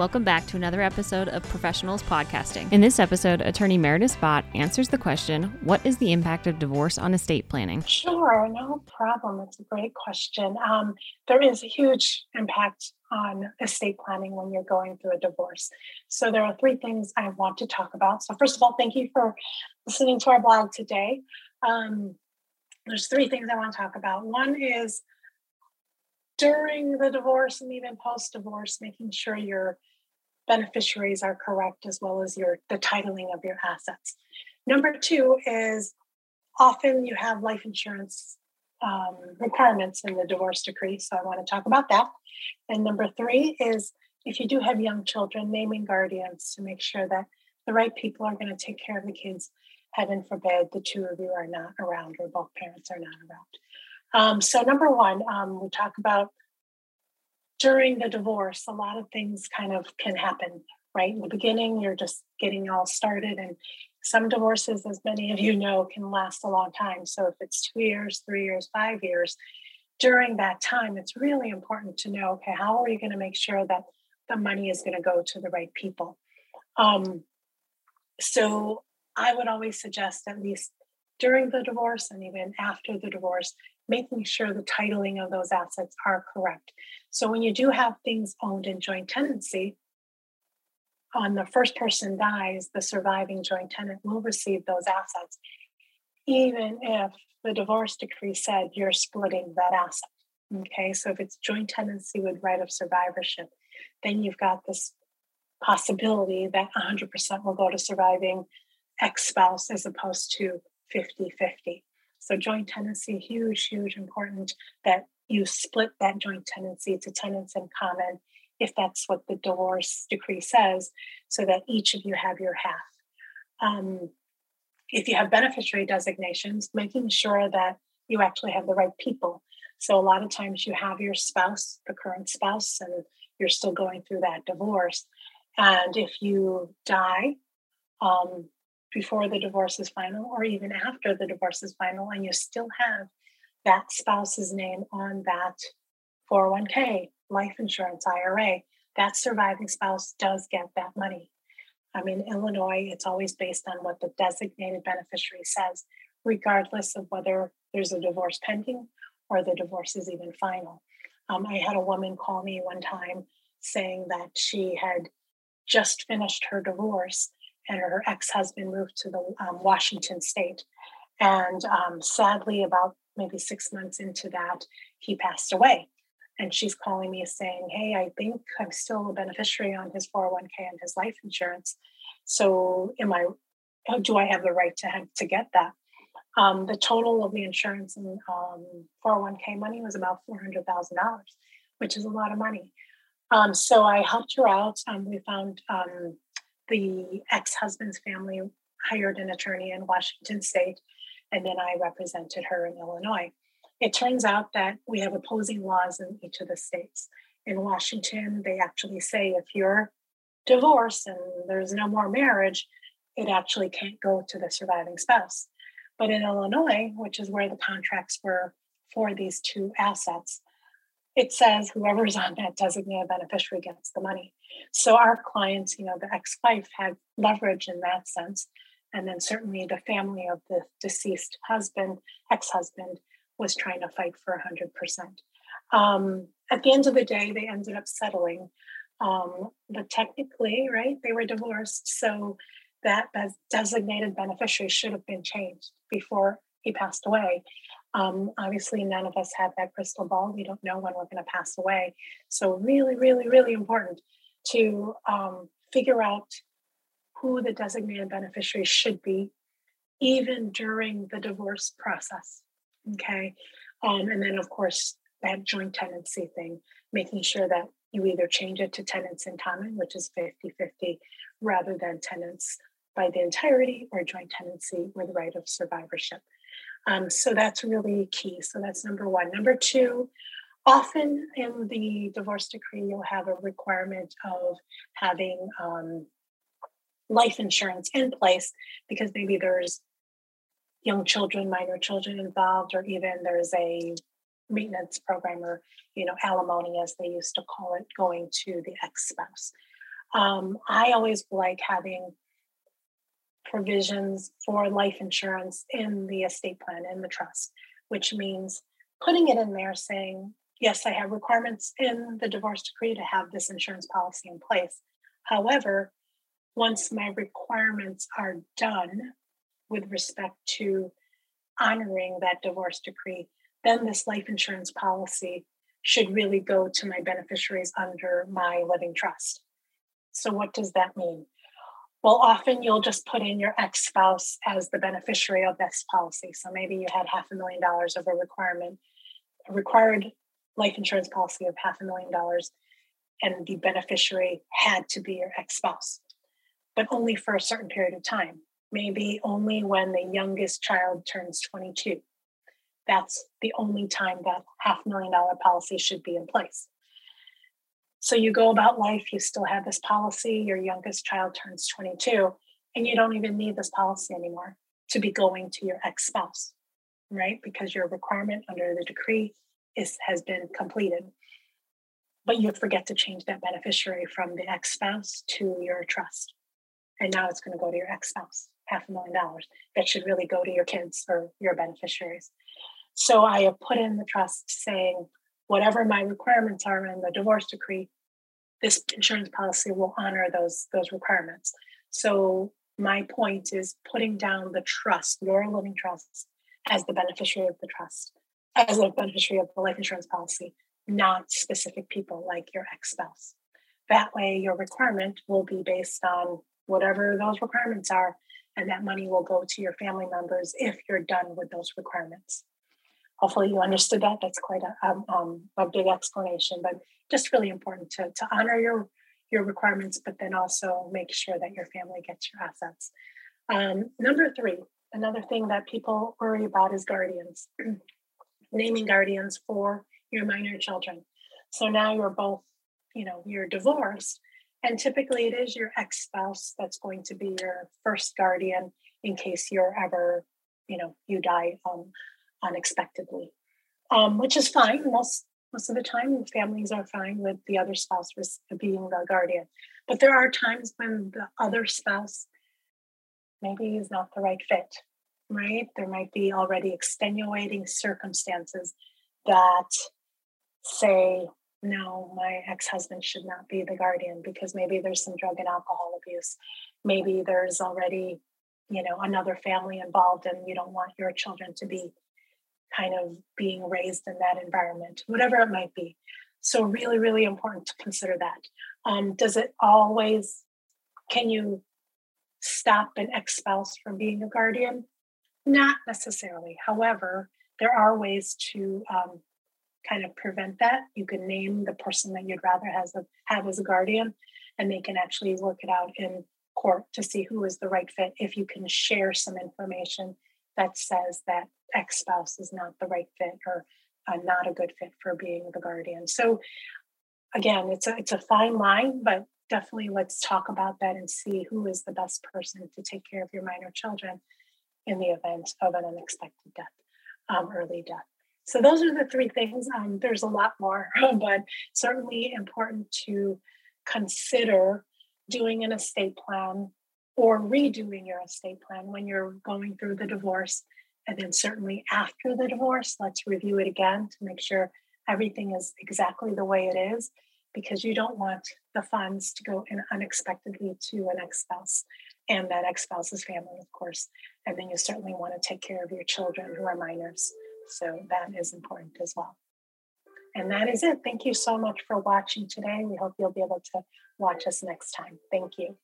Welcome back to another episode of Professionals Podcasting. In this episode, attorney Meredith Bott answers the question What is the impact of divorce on estate planning? Sure, no problem. It's a great question. Um, there is a huge impact on estate planning when you're going through a divorce. So, there are three things I want to talk about. So, first of all, thank you for listening to our blog today. Um, there's three things I want to talk about. One is during the divorce and even post divorce, making sure your beneficiaries are correct as well as your the titling of your assets. Number two is often you have life insurance um, requirements in the divorce decree, so I want to talk about that. And number three is if you do have young children, naming guardians to make sure that the right people are going to take care of the kids. Heaven forbid the two of you are not around or both parents are not around. Um, so, number one, um, we talk about during the divorce, a lot of things kind of can happen, right? In the beginning, you're just getting all started, and some divorces, as many of you know, can last a long time. So, if it's two years, three years, five years, during that time, it's really important to know okay, how are you going to make sure that the money is going to go to the right people? Um, so, I would always suggest, at least during the divorce and even after the divorce, making sure the titling of those assets are correct. So when you do have things owned in joint tenancy, on the first person dies, the surviving joint tenant will receive those assets, even if the divorce decree said you're splitting that asset. Okay, so if it's joint tenancy with right of survivorship, then you've got this possibility that 100% will go to surviving ex spouse as opposed to 50 50. So joint tenancy, huge, huge, important that you split that joint tenancy to tenants in common, if that's what the divorce decree says, so that each of you have your half. Um, if you have beneficiary designations, making sure that you actually have the right people. So a lot of times you have your spouse, the current spouse, and you're still going through that divorce. And if you die, um, before the divorce is final or even after the divorce is final and you still have that spouse's name on that 401k life insurance ira that surviving spouse does get that money. I mean illinois it's always based on what the designated beneficiary says regardless of whether there's a divorce pending or the divorce is even final. Um, i had a woman call me one time saying that she had just finished her divorce and her ex-husband moved to the um, Washington state. And um, sadly, about maybe six months into that, he passed away. And she's calling me saying, Hey, I think I'm still a beneficiary on his 401k and his life insurance. So, am I, do I have the right to, have, to get that? Um, the total of the insurance and um, 401k money was about $400,000, which is a lot of money. Um, so I helped her out. Um, we found the ex-husband's family hired an attorney in Washington state, and then I represented her in Illinois. It turns out that we have opposing laws in each of the states. In Washington, they actually say if you're divorced and there's no more marriage, it actually can't go to the surviving spouse. But in Illinois, which is where the contracts were for these two assets, it says whoever's on that designated beneficiary gets the money. So our clients, you know, the ex-wife had leverage in that sense. And then certainly the family of the deceased husband, ex-husband, was trying to fight for 100%. Um, at the end of the day, they ended up settling. Um, but technically, right, they were divorced. So that designated beneficiary should have been changed before he passed away. Um, obviously, none of us have that crystal ball. We don't know when we're going to pass away. So, really, really, really important to um, figure out who the designated beneficiary should be, even during the divorce process. Okay. Um, and then, of course, that joint tenancy thing, making sure that you either change it to tenants in common, which is 50 50, rather than tenants by the entirety or joint tenancy with right of survivorship. Um, so that's really key. So that's number one. Number two, often in the divorce decree, you'll have a requirement of having um, life insurance in place because maybe there's young children, minor children involved, or even there's a maintenance program or you know alimony as they used to call it going to the ex-spouse Um, I always like having provisions for life insurance in the estate plan, in the trust, which means putting it in there saying, yes, I have requirements in the divorce decree to have this insurance policy in place. However, once my requirements are done with respect to honoring that divorce decree, then this life insurance policy should really go to my beneficiaries under my living trust. So, what does that mean? Well, often you'll just put in your ex spouse as the beneficiary of this policy. So, maybe you had half a million dollars of a requirement, a required life insurance policy of half a million dollars, and the beneficiary had to be your ex spouse, but only for a certain period of time. Maybe only when the youngest child turns 22 that's the only time that half million dollar policy should be in place. So you go about life, you still have this policy, your youngest child turns 22, and you don't even need this policy anymore to be going to your ex spouse, right? Because your requirement under the decree is, has been completed. But you forget to change that beneficiary from the ex spouse to your trust. And now it's going to go to your ex spouse, half a million dollars. That should really go to your kids or your beneficiaries. So I have put in the trust saying, whatever my requirements are in the divorce decree, this insurance policy will honor those, those requirements. So my point is putting down the trust, your living trust, as the beneficiary of the trust, as a beneficiary of the life insurance policy, not specific people like your ex spouse. That way, your requirement will be based on whatever those requirements are, and that money will go to your family members if you're done with those requirements hopefully you understood that. That's quite a, um, um, a big explanation, but just really important to, to honor your your requirements, but then also make sure that your family gets your assets. Um, number three, another thing that people worry about is guardians, naming guardians for your minor children. So now you're both, you know, you're divorced, and typically it is your ex spouse that's going to be your first guardian in case you're ever, you know, you die um, unexpectedly, um, which is fine. Most most of the time, families are fine with the other spouse being the guardian. But there are times when the other spouse maybe is not the right fit, right? There might be already extenuating circumstances that say, no, my ex husband should not be the guardian because maybe there's some drug and alcohol abuse. Maybe there's already, you know, another family involved and you don't want your children to be kind of being raised in that environment, whatever it might be. So, really, really important to consider that. Um, does it always, can you stop an ex spouse from being a guardian? Not necessarily. However, there are ways to um, kind of prevent that. You can name the person that you'd rather has a, have as a guardian, and they can actually work it out in court to see who is the right fit if you can share some information that says that ex spouse is not the right fit or uh, not a good fit for being the guardian. So again, it's a it's a fine line, but definitely let's talk about that and see who is the best person to take care of your minor children in the event of an unexpected death, um, early death. So those are the three things. Um, there's a lot more, but certainly important to consider doing an estate plan or redoing your estate plan when you're going through the divorce. And then, certainly after the divorce, let's review it again to make sure everything is exactly the way it is, because you don't want the funds to go in unexpectedly to an ex spouse and that ex spouse's family, of course. And then you certainly want to take care of your children who are minors. So that is important as well. And that is it. Thank you so much for watching today. We hope you'll be able to watch us next time. Thank you.